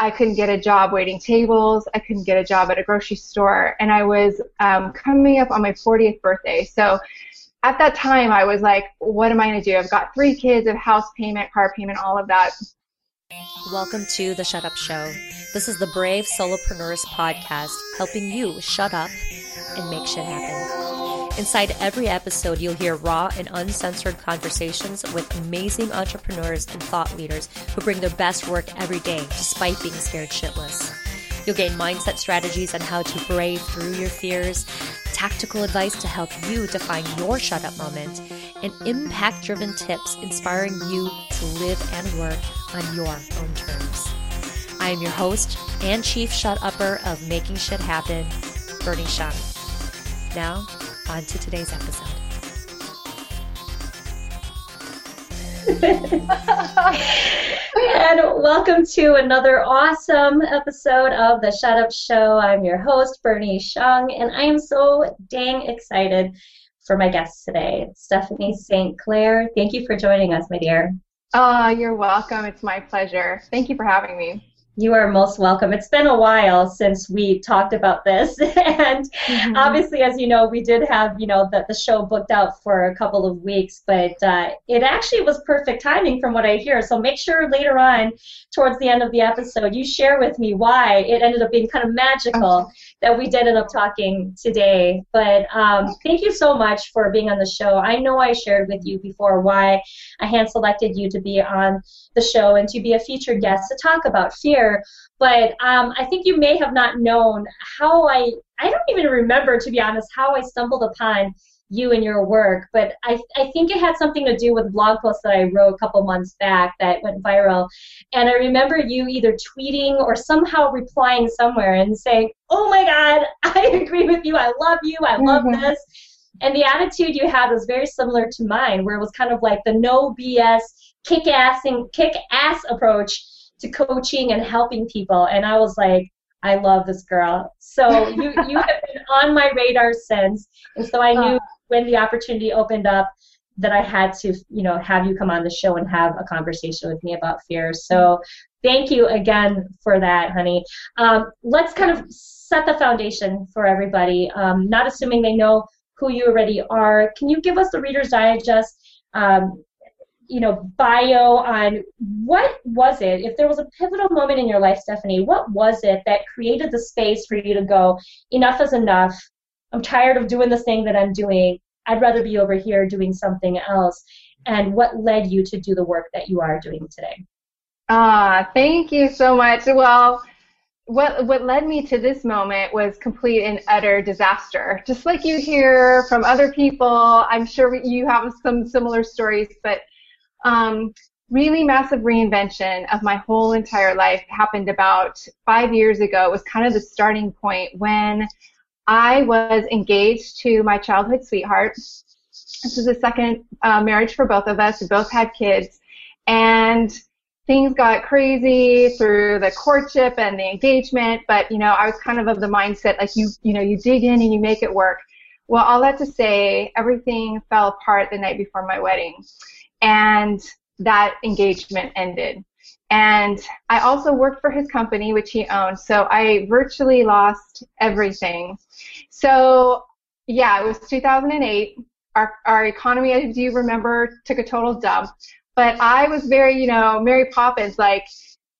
I couldn't get a job waiting tables. I couldn't get a job at a grocery store. And I was um, coming up on my 40th birthday. So at that time, I was like, what am I going to do? I've got three kids, a house payment, car payment, all of that. Welcome to The Shut Up Show. This is the Brave Solopreneurs podcast, helping you shut up and make shit happen. Inside every episode, you'll hear raw and uncensored conversations with amazing entrepreneurs and thought leaders who bring their best work every day despite being scared shitless. You'll gain mindset strategies on how to brave through your fears, tactical advice to help you define your shut up moment, and impact driven tips inspiring you to live and work on your own terms. I am your host and chief shut upper of Making Shit Happen, Bernie Xiong. Now, on to today's episode. and welcome to another awesome episode of the Shut Up Show. I'm your host, Bernie Xiong, and I am so dang excited for my guest today, Stephanie St. Claire. Thank you for joining us, my dear. Oh, you're welcome. It's my pleasure. Thank you for having me. You are most welcome. It's been a while since we talked about this, and mm-hmm. obviously, as you know, we did have you know the, the show booked out for a couple of weeks, but uh, it actually was perfect timing from what I hear. So make sure later on, towards the end of the episode, you share with me why it ended up being kind of magical okay. That we did end up talking today. But um, thank you so much for being on the show. I know I shared with you before why I hand selected you to be on the show and to be a featured guest to talk about fear. But um, I think you may have not known how I, I don't even remember, to be honest, how I stumbled upon you and your work. But I, I think it had something to do with a blog post that I wrote a couple months back that went viral. And I remember you either tweeting or somehow replying somewhere and saying, Oh my God, I agree with you. I love you. I love mm-hmm. this. And the attitude you had was very similar to mine, where it was kind of like the no BS kick ass and kick ass approach to coaching and helping people. And I was like, I love this girl. So you you have been on my radar since, and so I knew uh. When the opportunity opened up that I had to you know have you come on the show and have a conversation with me about fear. So thank you again for that, honey. Um, let's kind of set the foundation for everybody. Um, not assuming they know who you already are. Can you give us the Reader's Digest? Um, you know, bio on what was it, if there was a pivotal moment in your life, Stephanie, what was it that created the space for you to go, enough is enough. I'm tired of doing the thing that I'm doing. I'd rather be over here doing something else. And what led you to do the work that you are doing today? Ah, thank you so much. Well, what what led me to this moment was complete and utter disaster. Just like you hear from other people, I'm sure you have some similar stories, but um, really massive reinvention of my whole entire life happened about five years ago. It was kind of the starting point when I was engaged to my childhood sweetheart. This was the second uh, marriage for both of us. We both had kids. And things got crazy through the courtship and the engagement, but you know, I was kind of of the mindset like you, you know, you dig in and you make it work. Well, all that to say, everything fell apart the night before my wedding and that engagement ended. And I also worked for his company, which he owned, so I virtually lost everything. So, yeah, it was 2008. Our, our economy, as you remember, took a total dump. But I was very, you know, Mary Poppins, like,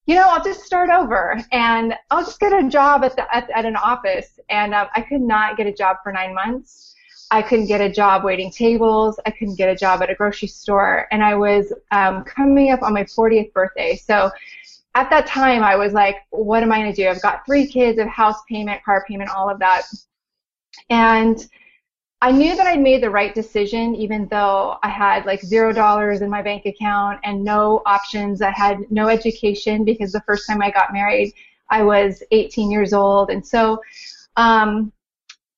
you know, I'll just start over and I'll just get a job at, the, at, at an office. And um, I could not get a job for nine months. I couldn't get a job waiting tables. I couldn't get a job at a grocery store. And I was um, coming up on my 40th birthday. So at that time, I was like, what am I going to do? I've got three kids, a house payment, car payment, all of that. And I knew that I'd made the right decision, even though I had like zero dollars in my bank account and no options. I had no education because the first time I got married, I was 18 years old. And so um,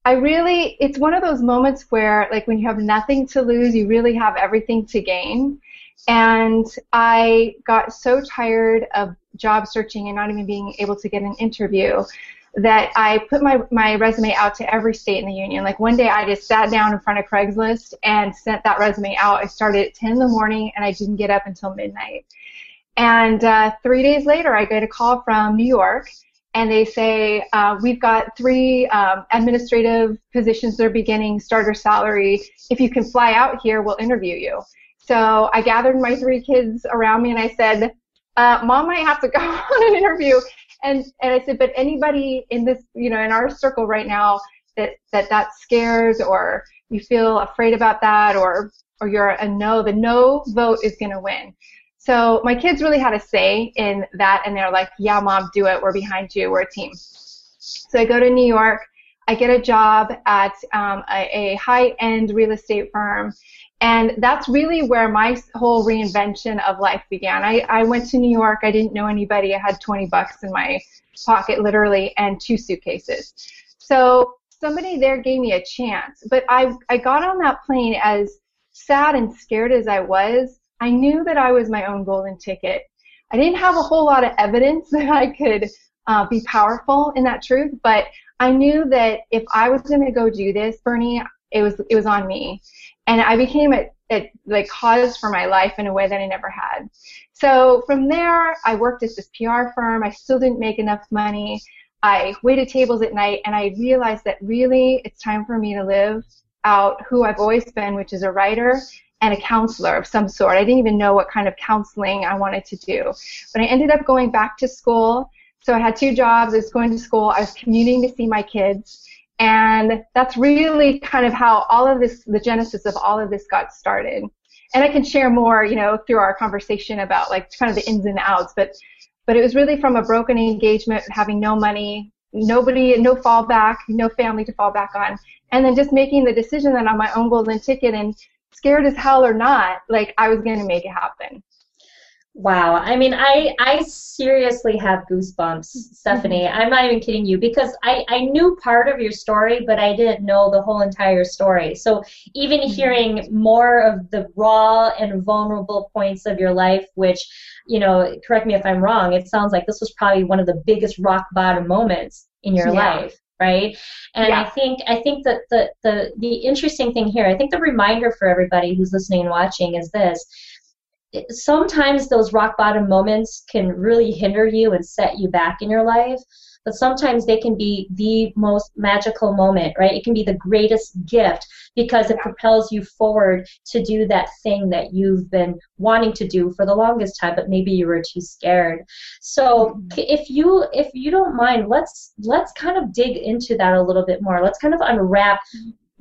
I really, it's one of those moments where, like, when you have nothing to lose, you really have everything to gain. And I got so tired of job searching and not even being able to get an interview that I put my, my resume out to every state in the union. Like one day I just sat down in front of Craigslist and sent that resume out. I started at 10 in the morning and I didn't get up until midnight. And uh, three days later, I get a call from New York, and they say, uh, We've got three um, administrative positions that are beginning starter salary. If you can fly out here, we'll interview you. So I gathered my three kids around me and I said, uh, Mom might have to go on an interview. And, and I said, but anybody in this, you know, in our circle right now that, that that scares or you feel afraid about that or, or you're a no, the no vote is going to win. So my kids really had a say in that, and they're like, "Yeah, mom, do it. We're behind you. We're a team." So I go to New York. I get a job at um, a, a high-end real estate firm, and that's really where my whole reinvention of life began. I, I went to New York. I didn't know anybody. I had 20 bucks in my pocket, literally, and two suitcases. So somebody there gave me a chance. But I, I got on that plane as sad and scared as I was. I knew that I was my own golden ticket. I didn't have a whole lot of evidence that I could uh, be powerful in that truth, but I knew that if I was going to go do this, Bernie, it was it was on me, and I became a, a like cause for my life in a way that I never had. So from there, I worked at this PR firm. I still didn't make enough money. I waited tables at night, and I realized that really it's time for me to live out who I've always been, which is a writer and a counselor of some sort. I didn't even know what kind of counseling I wanted to do. But I ended up going back to school. So I had two jobs. I was going to school. I was commuting to see my kids. And that's really kind of how all of this, the genesis of all of this got started. And I can share more, you know, through our conversation about like kind of the ins and outs. But, but it was really from a broken engagement, having no money, nobody, no fallback, no family to fall back on, and then just making the decision that I'm my own golden ticket and scared as hell or not, like I was going to make it happen. Wow. I mean, I I seriously have goosebumps, Stephanie. Mm-hmm. I'm not even kidding you because I I knew part of your story, but I didn't know the whole entire story. So even mm-hmm. hearing more of the raw and vulnerable points of your life, which you know, correct me if I'm wrong, it sounds like this was probably one of the biggest rock bottom moments in your yeah. life right? And yeah. i think i think that the, the the interesting thing here i think the reminder for everybody who's listening and watching is this. Sometimes those rock bottom moments can really hinder you and set you back in your life but sometimes they can be the most magical moment, right? It can be the greatest gift because it propels you forward to do that thing that you've been wanting to do for the longest time, but maybe you were too scared. So mm-hmm. if you if you don't mind, let's let's kind of dig into that a little bit more. Let's kind of unwrap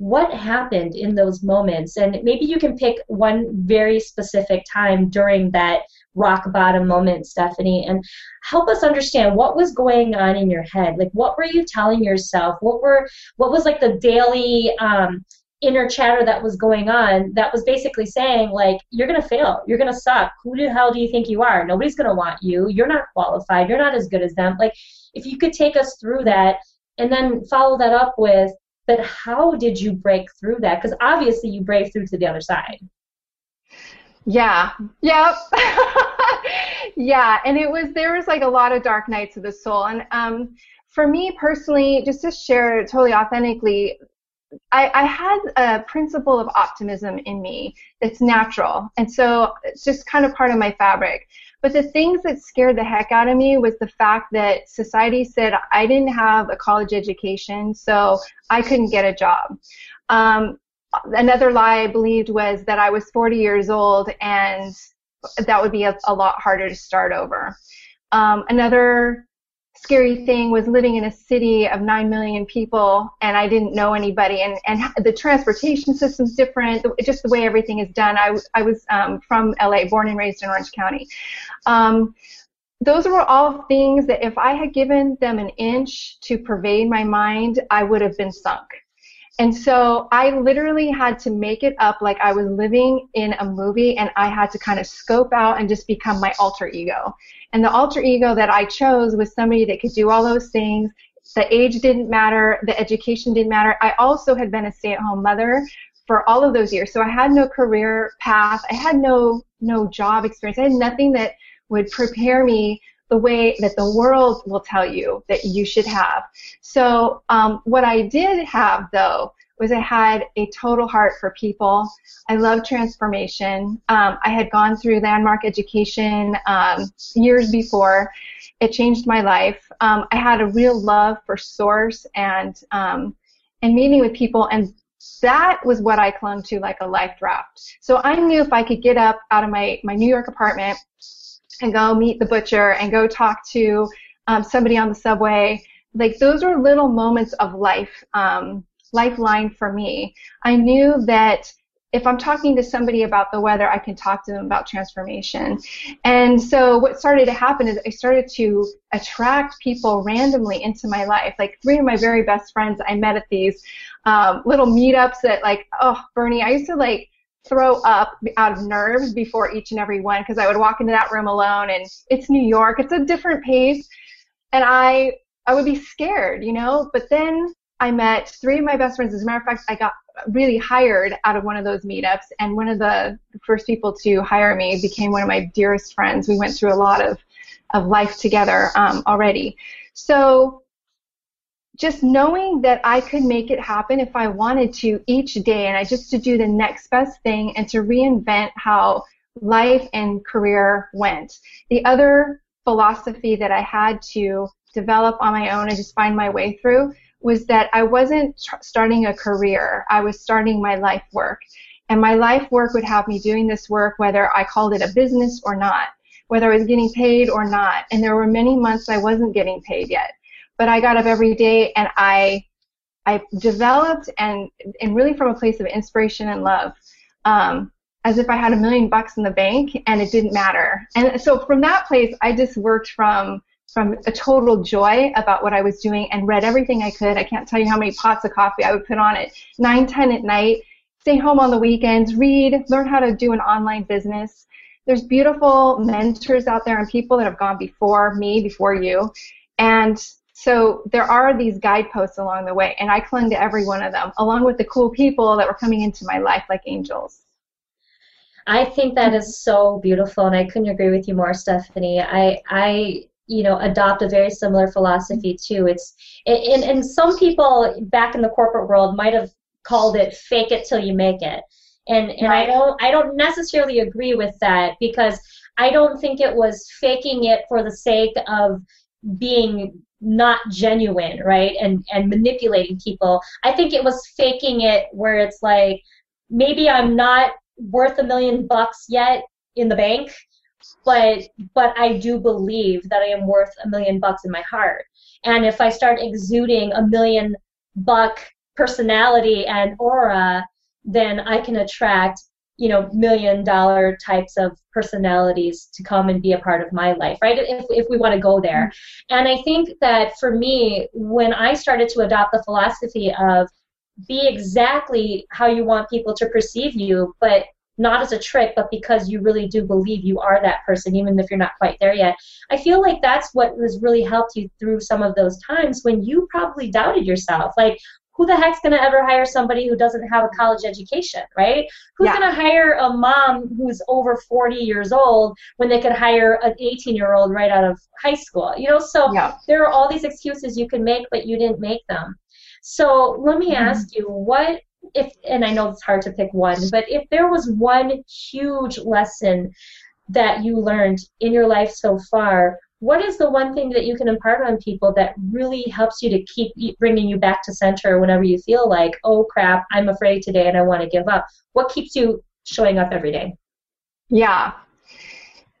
what happened in those moments and maybe you can pick one very specific time during that rock bottom moment stephanie. And help us understand what was going on in your head. Like what were you telling yourself? What were what was like the daily um, inner chatter that was going on that was basically saying like you're gonna fail. You're gonna suck. Who the hell do you think you are? Nobody's gonna want you. You're not qualified. You're not as good as them. Like if you could take us through that and then follow that up with but how did you break through that? Because obviously you break through to the other side. Yeah. Yep. yeah. And it was there was like a lot of dark nights of the soul. And um, for me personally, just to share totally authentically, I, I had a principle of optimism in me that's natural. And so it's just kind of part of my fabric. But the things that scared the heck out of me was the fact that society said I didn't have a college education, so I couldn't get a job. Um, another lie I believed was that I was 40 years old and that would be a, a lot harder to start over. Um, another scary thing was living in a city of 9 million people and I didn't know anybody and, and the transportation system's different, just the way everything is done. I, I was um, from LA, born and raised in Orange County. Um, those were all things that if I had given them an inch to pervade my mind, I would have been sunk. And so I literally had to make it up like I was living in a movie and I had to kind of scope out and just become my alter ego. And the alter ego that I chose was somebody that could do all those things. The age didn't matter, the education didn't matter. I also had been a stay-at-home mother for all of those years. So I had no career path. I had no no job experience. I had nothing that would prepare me the way that the world will tell you that you should have. So um, what I did have though was I had a total heart for people. I love transformation. Um, I had gone through landmark education um, years before. It changed my life. Um, I had a real love for source and um, and meeting with people, and that was what I clung to like a life raft. So I knew if I could get up out of my my New York apartment and go meet the butcher and go talk to um, somebody on the subway, like those were little moments of life um, lifeline for me. I knew that if I'm talking to somebody about the weather, I can talk to them about transformation. And so what started to happen is I started to attract people randomly into my life. Like three of my very best friends I met at these um, little meetups that like, oh, Bernie, I used to like throw up out of nerves before each and every one because I would walk into that room alone and it's New York, it's a different pace. And I I would be scared, you know, but then I met three of my best friends. As a matter of fact, I got really hired out of one of those meetups, and one of the first people to hire me became one of my dearest friends. We went through a lot of, of life together um, already. So just knowing that I could make it happen if I wanted to each day, and I just to do the next best thing and to reinvent how life and career went. The other philosophy that I had to develop on my own and just find my way through was that I wasn't tr- starting a career. I was starting my life work. And my life work would have me doing this work whether I called it a business or not, whether I was getting paid or not. And there were many months I wasn't getting paid yet. But I got up every day and I I developed and and really from a place of inspiration and love. Um, as if I had a million bucks in the bank and it didn't matter. And so from that place I just worked from from a total joy about what I was doing and read everything I could. I can't tell you how many pots of coffee I would put on at 9, 10 at night, stay home on the weekends, read, learn how to do an online business. There's beautiful mentors out there and people that have gone before me, before you. And so there are these guideposts along the way, and I clung to every one of them, along with the cool people that were coming into my life like angels. I think that is so beautiful, and I couldn't agree with you more, Stephanie. I I you know adopt a very similar philosophy too it's and, and some people back in the corporate world might have called it fake it till you make it and and right. i don't i don't necessarily agree with that because i don't think it was faking it for the sake of being not genuine right and and manipulating people i think it was faking it where it's like maybe i'm not worth a million bucks yet in the bank but but I do believe that I am worth a million bucks in my heart. And if I start exuding a million buck personality and aura, then I can attract you know million dollar types of personalities to come and be a part of my life right if, if we want to go there mm-hmm. and i think that for me when i started to adopt the philosophy of be exactly how you want people to perceive you but not as a trick, but because you really do believe you are that person, even if you're not quite there yet. I feel like that's what has really helped you through some of those times when you probably doubted yourself. Like, who the heck's going to ever hire somebody who doesn't have a college education, right? Who's yeah. going to hire a mom who's over 40 years old when they could hire an 18 year old right out of high school? You know, so yeah. there are all these excuses you can make, but you didn't make them. So let me mm-hmm. ask you, what if and I know it's hard to pick one, but if there was one huge lesson that you learned in your life so far, what is the one thing that you can impart on people that really helps you to keep bringing you back to center whenever you feel like, oh crap, I'm afraid today and I want to give up? What keeps you showing up every day? Yeah.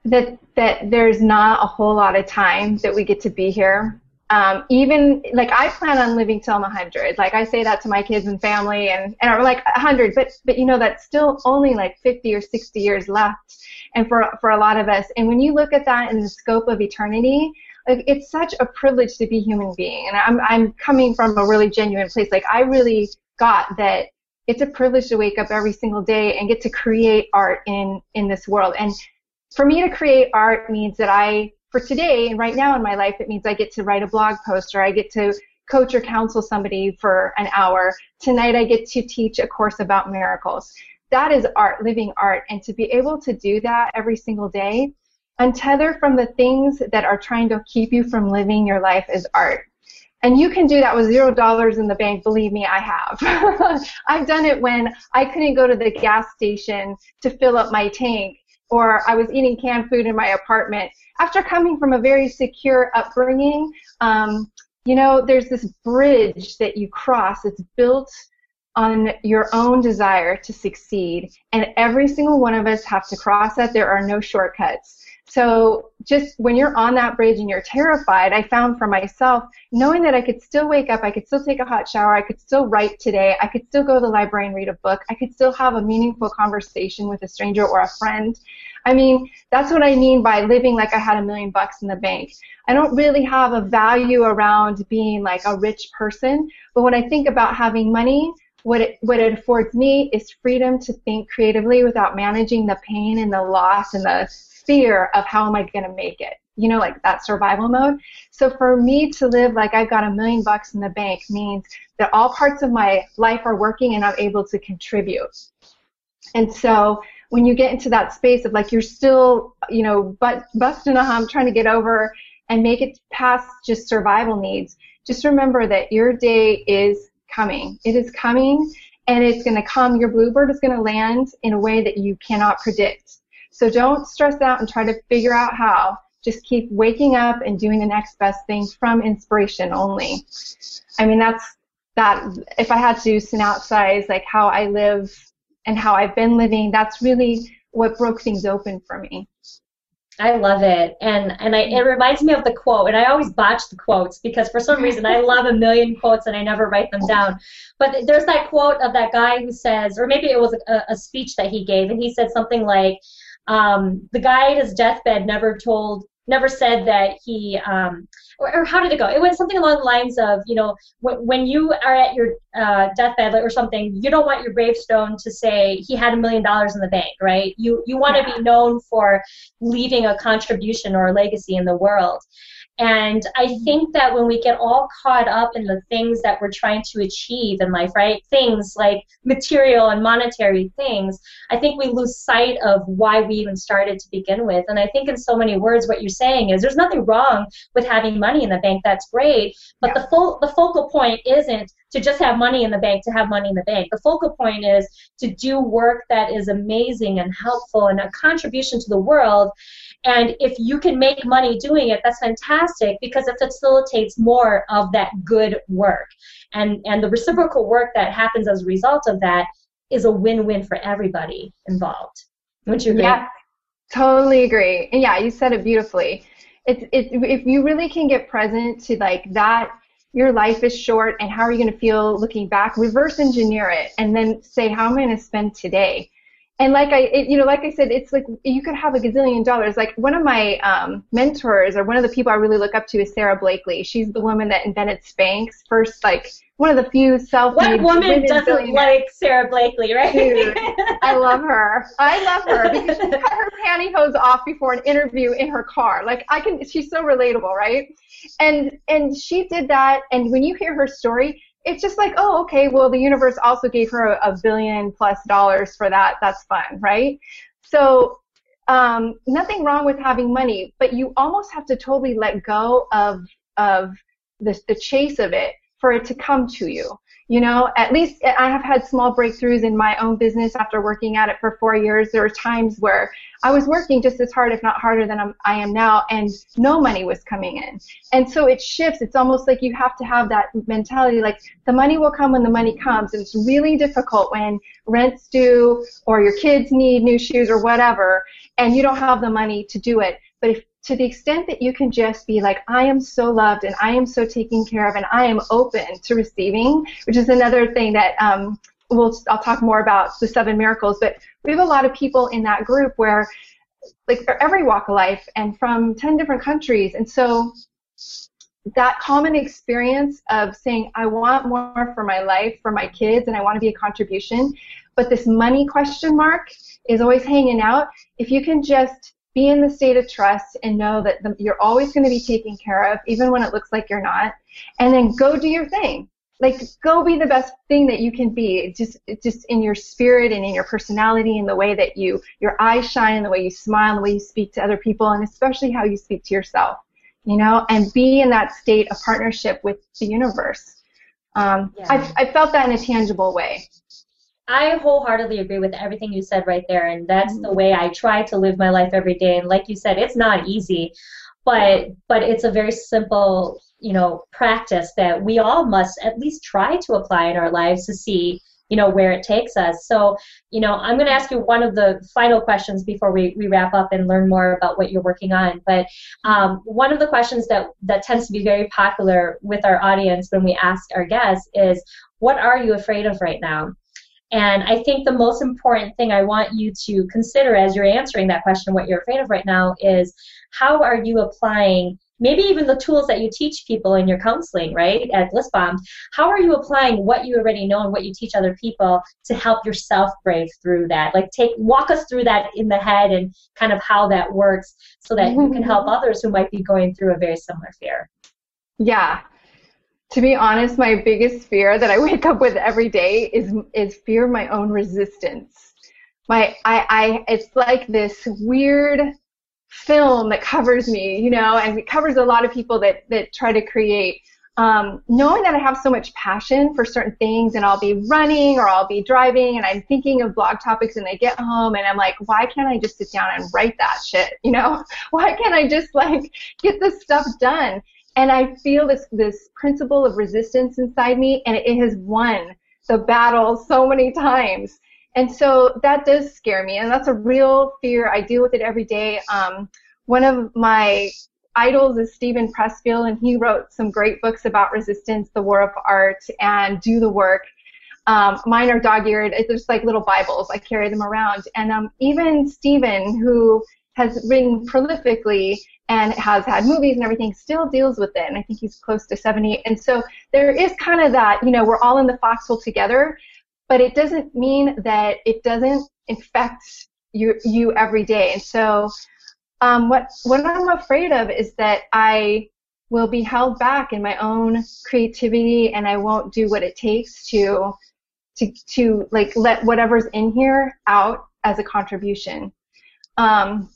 That that there's not a whole lot of time that we get to be here um, even like I plan on living till I'm 100. Like I say that to my kids and family, and and I'm like 100, but but you know that's still only like 50 or 60 years left, and for for a lot of us. And when you look at that in the scope of eternity, like it's such a privilege to be human being. And I'm I'm coming from a really genuine place. Like I really got that it's a privilege to wake up every single day and get to create art in in this world. And for me to create art means that I for today and right now in my life, it means I get to write a blog post or I get to coach or counsel somebody for an hour. Tonight I get to teach a course about miracles. That is art, living art. And to be able to do that every single day, untether from the things that are trying to keep you from living your life is art. And you can do that with zero dollars in the bank. Believe me, I have. I've done it when I couldn't go to the gas station to fill up my tank or I was eating canned food in my apartment. After coming from a very secure upbringing, um, you know, there's this bridge that you cross. It's built on your own desire to succeed, and every single one of us have to cross that. There are no shortcuts. So just when you're on that bridge and you're terrified, I found for myself, knowing that I could still wake up, I could still take a hot shower, I could still write today, I could still go to the library and read a book, I could still have a meaningful conversation with a stranger or a friend. I mean, that's what I mean by living like I had a million bucks in the bank. I don't really have a value around being like a rich person, but when I think about having money, what it, what it affords me is freedom to think creatively without managing the pain and the loss and the fear of how am I going to make it. You know, like that survival mode. So for me to live like I've got a million bucks in the bank means that all parts of my life are working and I'm able to contribute. And so when you get into that space of like you're still, you know, but busting a hump, trying to get over and make it past just survival needs, just remember that your day is coming. It is coming and it's going to come. Your bluebird is going to land in a way that you cannot predict. So don't stress out and try to figure out how. Just keep waking up and doing the next best thing from inspiration only. I mean, that's that. If I had to synopsize like how I live and how I've been living, that's really what broke things open for me. I love it, and and I, it reminds me of the quote, and I always botch the quotes because for some reason I love a million quotes and I never write them down. But there's that quote of that guy who says, or maybe it was a, a speech that he gave, and he said something like, um, the guy at his deathbed never told, never said that he, um, or, or, how did it go? It went something along the lines of, you know, w- when you are at your uh, deathbed or something, you don't want your gravestone to say he had a million dollars in the bank, right? You you want to yeah. be known for leaving a contribution or a legacy in the world. And I think that when we get all caught up in the things that we're trying to achieve in life, right? Things like material and monetary things, I think we lose sight of why we even started to begin with. And I think in so many words what you're saying is there's nothing wrong with having money in the bank, that's great, but yeah. the full the focal point isn't to just have money in the bank to have money in the bank. The focal point is to do work that is amazing and helpful and a contribution to the world and if you can make money doing it, that's fantastic because it facilitates more of that good work. And, and the reciprocal work that happens as a result of that is a win-win for everybody involved. Wouldn't you agree? Yeah, totally agree. And yeah, you said it beautifully. It's, it's, if you really can get present to like that your life is short and how are you going to feel looking back reverse engineer it and then say how am i going to spend today and like I, it, you know, like I said, it's like you could have a gazillion dollars. Like one of my um, mentors, or one of the people I really look up to, is Sara Blakely. She's the woman that invented Spanx, first like one of the few self-made. What woman doesn't like Sara Blakely, right? Dude, I love her. I love her because she cut her pantyhose off before an interview in her car. Like I can, she's so relatable, right? And and she did that. And when you hear her story, it's just like, oh, okay, well, the universe also gave her a, a billion plus dollars for that. That's fun, right? So, um, nothing wrong with having money, but you almost have to totally let go of of the, the chase of it for it to come to you. You know, at least I have had small breakthroughs in my own business after working at it for four years. There were times where I was working just as hard, if not harder, than I'm, I am now, and no money was coming in. And so it shifts. It's almost like you have to have that mentality, like the money will come when the money comes. And it's really difficult when rent's due or your kids need new shoes or whatever, and you don't have the money to do it. But if to the extent that you can just be like, I am so loved and I am so taken care of and I am open to receiving, which is another thing that um, we'll, I'll talk more about the seven miracles. But we have a lot of people in that group where, like, for every walk of life and from 10 different countries. And so that common experience of saying, I want more for my life, for my kids, and I want to be a contribution, but this money question mark is always hanging out. If you can just be in the state of trust and know that the, you're always going to be taken care of, even when it looks like you're not. And then go do your thing. Like, go be the best thing that you can be. Just, just in your spirit and in your personality and the way that you, your eyes shine and the way you smile and the way you speak to other people and especially how you speak to yourself. you know, and be in that state of partnership with the universe. Um, yeah. I've, I felt that in a tangible way. I wholeheartedly agree with everything you said right there, and that's the way I try to live my life every day. And like you said, it's not easy, but but it's a very simple, you know, practice that we all must at least try to apply in our lives to see you know where it takes us so you know i'm going to ask you one of the final questions before we, we wrap up and learn more about what you're working on but um, one of the questions that that tends to be very popular with our audience when we ask our guests is what are you afraid of right now and I think the most important thing I want you to consider as you're answering that question, what you're afraid of right now, is how are you applying maybe even the tools that you teach people in your counseling, right, at Blissbomb, how are you applying what you already know and what you teach other people to help yourself brave through that? Like take walk us through that in the head and kind of how that works so that you can mm-hmm. help others who might be going through a very similar fear. Yeah. To be honest, my biggest fear that I wake up with every day is is fear of my own resistance. My I, I it's like this weird film that covers me, you know, and it covers a lot of people that, that try to create. Um, knowing that I have so much passion for certain things and I'll be running or I'll be driving and I'm thinking of blog topics and I get home and I'm like, why can't I just sit down and write that shit? You know, why can't I just like get this stuff done? And I feel this, this principle of resistance inside me and it has won the battle so many times. And so that does scare me, and that's a real fear. I deal with it every day. Um, one of my idols is Steven Pressfield, and he wrote some great books about resistance, The War of Art, and Do the Work. Um, mine are dog-eared. It's just like little Bibles. I carry them around. And um, even Stephen, who has written prolifically and has had movies and everything, still deals with it. And I think he's close to 70. And so there is kind of that, you know, we're all in the foxhole together but it doesn't mean that it doesn't infect you, you every day. And so um, what, what I'm afraid of is that I will be held back in my own creativity and I won't do what it takes to, to, to like let whatever's in here out as a contribution. Um,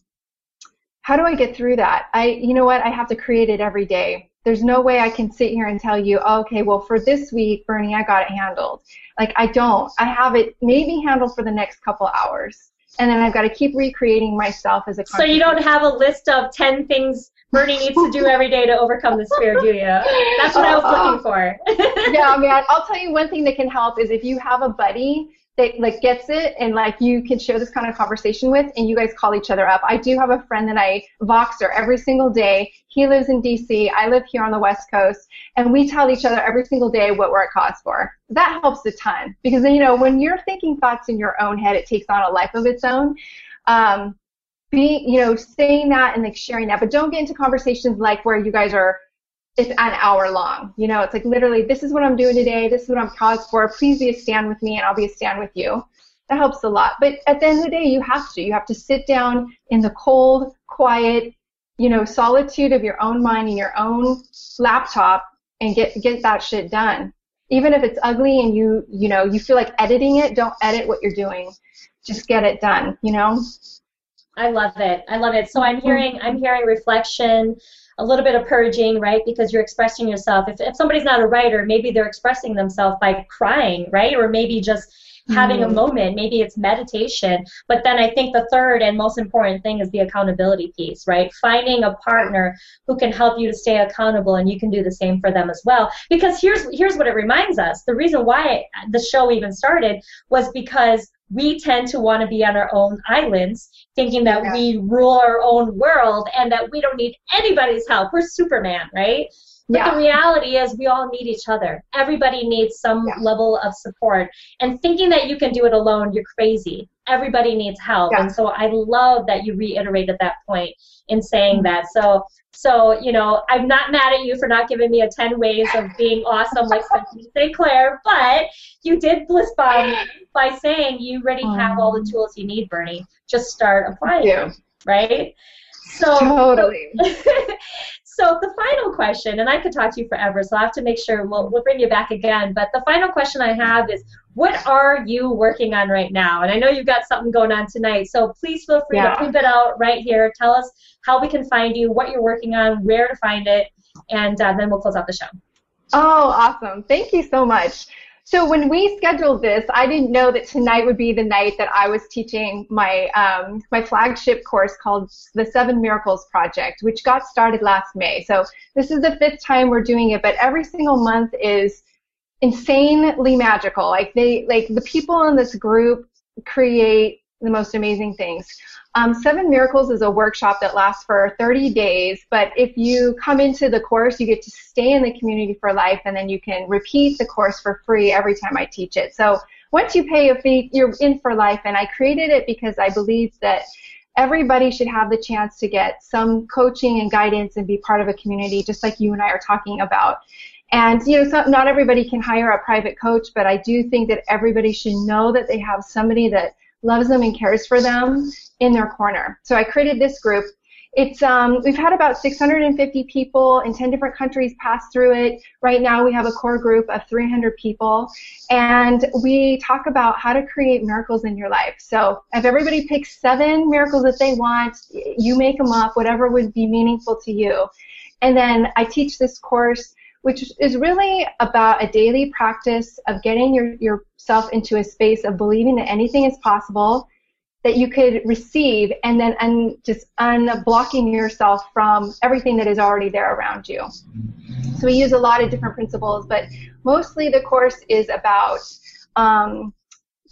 how do I get through that? I, you know what, I have to create it every day there's no way I can sit here and tell you, oh, okay, well, for this week, Bernie, I got it handled. Like, I don't. I have it maybe handled for the next couple hours. And then I've got to keep recreating myself as a So you don't have a list of 10 things Bernie needs to do every day to overcome this fear, do you? That's what I was looking uh-huh. for. yeah, man. I'll tell you one thing that can help is if you have a buddy that like gets it and like you can share this kind of conversation with and you guys call each other up. I do have a friend that I Voxer every single day. He lives in DC. I live here on the West Coast and we tell each other every single day what we're at cause for. That helps a ton because then you know when you're thinking thoughts in your own head, it takes on a life of its own. Um, be you know saying that and like sharing that, but don't get into conversations like where you guys are it's an hour long. You know, it's like literally, this is what I'm doing today. This is what I'm caused for. Please be a stand with me, and I'll be a stand with you. That helps a lot. But at the end of the day, you have to. You have to sit down in the cold, quiet, you know, solitude of your own mind and your own laptop and get get that shit done. Even if it's ugly and you you know you feel like editing it, don't edit what you're doing. Just get it done. You know. I love it. I love it. So I'm hearing I'm hearing reflection a little bit of purging, right? Because you're expressing yourself. If, if somebody's not a writer, maybe they're expressing themselves by crying, right? Or maybe just having mm. a moment. Maybe it's meditation. But then I think the third and most important thing is the accountability piece, right? Finding a partner who can help you to stay accountable and you can do the same for them as well. Because here's here's what it reminds us. The reason why the show even started was because we tend to want to be on our own islands, thinking that yeah. we rule our own world and that we don't need anybody's help. We're Superman, right? But yeah. the reality is, we all need each other. Everybody needs some yeah. level of support. And thinking that you can do it alone, you're crazy. Everybody needs help. Yeah. And so I love that you reiterated that point in saying mm-hmm. that. So, so you know, I'm not mad at you for not giving me a 10 ways of being awesome like Stephanie St. Claire, but you did bliss bomb by saying you already have all the tools you need, Bernie. Just start applying them, right? So totally. So the final question, and I could talk to you forever, so I have to make sure we'll, we'll bring you back again. But the final question I have is, what are you working on right now? And I know you've got something going on tonight, so please feel free yeah. to peep it out right here. Tell us how we can find you, what you're working on, where to find it, and uh, then we'll close out the show. Oh, awesome. Thank you so much. So when we scheduled this, I didn't know that tonight would be the night that I was teaching my um, my flagship course called the Seven Miracles Project, which got started last May. So this is the fifth time we're doing it, but every single month is insanely magical. Like they like the people in this group create the most amazing things. Um, Seven Miracles is a workshop that lasts for 30 days, but if you come into the course, you get to stay in the community for life, and then you can repeat the course for free every time I teach it. So once you pay a fee, you're in for life, and I created it because I believe that everybody should have the chance to get some coaching and guidance and be part of a community, just like you and I are talking about. And you know, so not everybody can hire a private coach, but I do think that everybody should know that they have somebody that loves them and cares for them in their corner. So I created this group. It's um, we've had about 650 people in 10 different countries pass through it. Right now we have a core group of 300 people, and we talk about how to create miracles in your life. So if everybody picks seven miracles that they want, you make them up, whatever would be meaningful to you. And then I teach this course which is really about a daily practice of getting your, yourself into a space of believing that anything is possible, that you could receive, and then un, just unblocking yourself from everything that is already there around you. So we use a lot of different principles, but mostly the course is about um,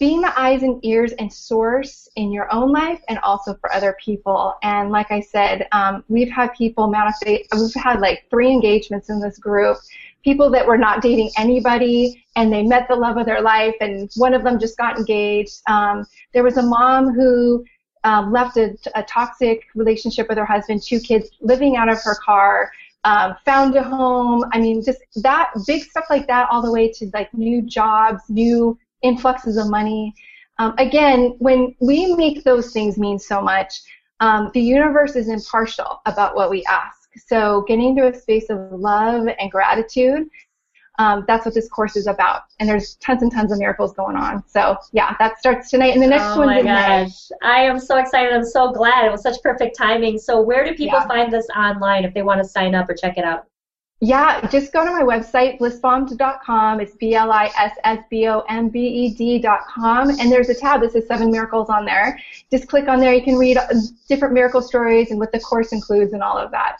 being the eyes and ears and source in your own life and also for other people. And like I said, um, we've had people manifest, we've had like three engagements in this group, people that were not dating anybody and they met the love of their life and one of them just got engaged. Um, there was a mom who um, left a, a toxic relationship with her husband, two kids living out of her car. Um, found a home. I mean, just that big stuff like that, all the way to like new jobs, new influxes of money. Um, again, when we make those things mean so much, um, the universe is impartial about what we ask. So getting to a space of love and gratitude, um, that's what this course is about. And there's tons and tons of miracles going on. So yeah, that starts tonight. And the next oh one's gosh. May. I am so excited. I'm so glad. It was such perfect timing. So where do people yeah. find this online if they want to sign up or check it out? Yeah, just go to my website, blissbombed.com. It's B-L-I-S-S-B-O-M-B-E-D.com. And there's a tab that says Seven Miracles on there. Just click on there. You can read uh, different miracle stories and what the course includes and all of that.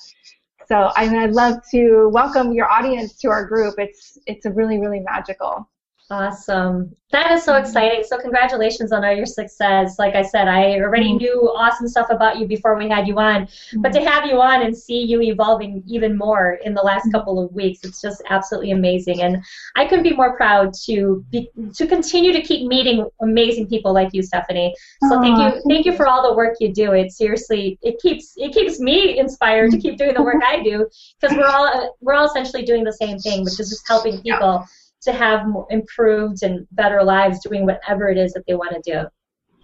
So I mean, I'd love to welcome your audience to our group. It's, it's a really, really magical. Awesome. That is so exciting. So congratulations on all your success. Like I said, I already mm-hmm. knew awesome stuff about you before we had you on. But to mm-hmm. have you on and see you evolving even more in the last mm-hmm. couple of weeks, it's just absolutely amazing. And I couldn't be more proud to be to continue to keep meeting amazing people like you, Stephanie. So thank you thank you for all the work you do. It seriously it keeps it keeps me inspired to keep doing the work I do because we're all we're all essentially doing the same thing, which is just helping people. Yeah to have more improved and better lives doing whatever it is that they want to do.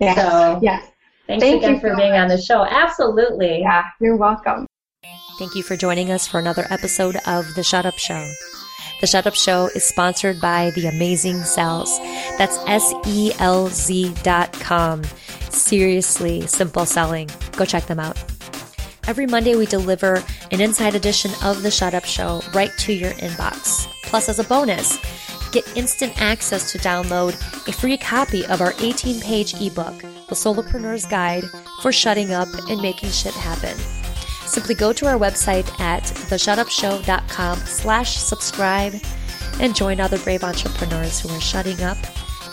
Yes. So, yes. Thanks Thank again for so being much. on the show. Absolutely. Yeah, you're welcome. Thank you for joining us for another episode of The Shut Up Show. The Shut Up Show is sponsored by The Amazing Selz. That's S E L Z dot com. Seriously, simple selling. Go check them out. Every Monday, we deliver an inside edition of The Shut Up Show right to your inbox. Plus, as a bonus, get instant access to download a free copy of our 18 page ebook, The Solopreneur's Guide for Shutting Up and Making Shit Happen. Simply go to our website at theshutupshow.com slash subscribe and join other brave entrepreneurs who are shutting up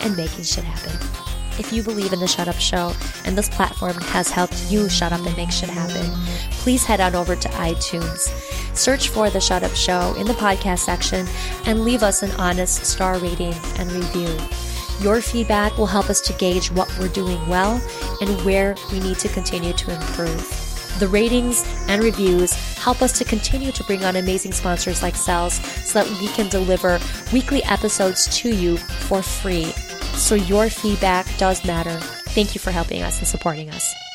and making shit happen. If you believe in the Shut Up Show and this platform has helped you shut up and make shit happen, please head on over to iTunes. Search for the Shut Up Show in the podcast section and leave us an honest star rating and review. Your feedback will help us to gauge what we're doing well and where we need to continue to improve. The ratings and reviews help us to continue to bring on amazing sponsors like Selz so that we can deliver weekly episodes to you for free so your feedback does matter. Thank you for helping us and supporting us.